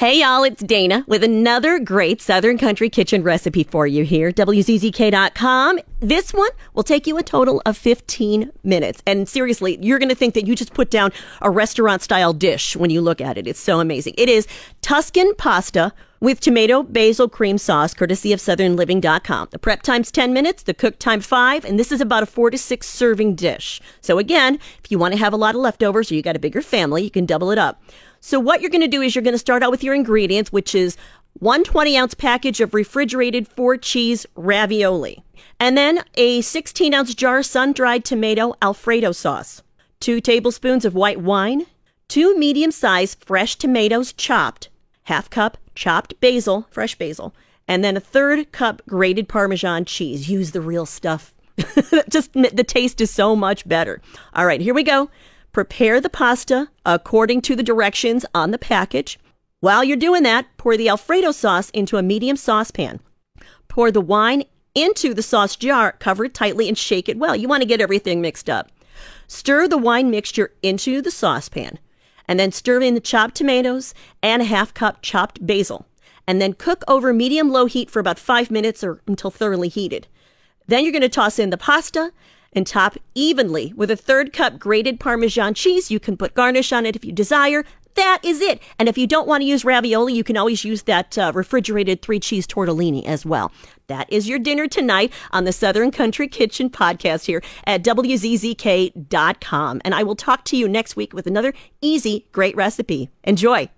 Hey y'all, it's Dana with another great Southern Country Kitchen recipe for you here, WZZK.com. This one will take you a total of 15 minutes. And seriously, you're going to think that you just put down a restaurant style dish when you look at it. It's so amazing. It is Tuscan pasta with tomato basil cream sauce, courtesy of southernliving.com. The prep time's 10 minutes, the cook time 5, and this is about a 4 to 6 serving dish. So again, if you want to have a lot of leftovers or you got a bigger family, you can double it up. So what you're going to do is you're going to start out with your ingredients, which is one 20 ounce package of refrigerated four cheese ravioli, and then a 16 ounce jar sun dried tomato Alfredo sauce, two tablespoons of white wine, two medium sized fresh tomatoes chopped, half cup chopped basil, fresh basil, and then a third cup grated Parmesan cheese. Use the real stuff. Just the taste is so much better. All right, here we go. Prepare the pasta according to the directions on the package. While you're doing that, pour the Alfredo sauce into a medium saucepan. Pour the wine into the sauce jar, cover it tightly, and shake it well. You want to get everything mixed up. Stir the wine mixture into the saucepan, and then stir in the chopped tomatoes and a half cup chopped basil, and then cook over medium low heat for about five minutes or until thoroughly heated. Then you're going to toss in the pasta and top evenly with a third cup grated Parmesan cheese. You can put garnish on it if you desire. That is it. And if you don't want to use ravioli, you can always use that uh, refrigerated three cheese tortellini as well. That is your dinner tonight on the Southern Country Kitchen podcast here at WZZK.com. And I will talk to you next week with another easy, great recipe. Enjoy.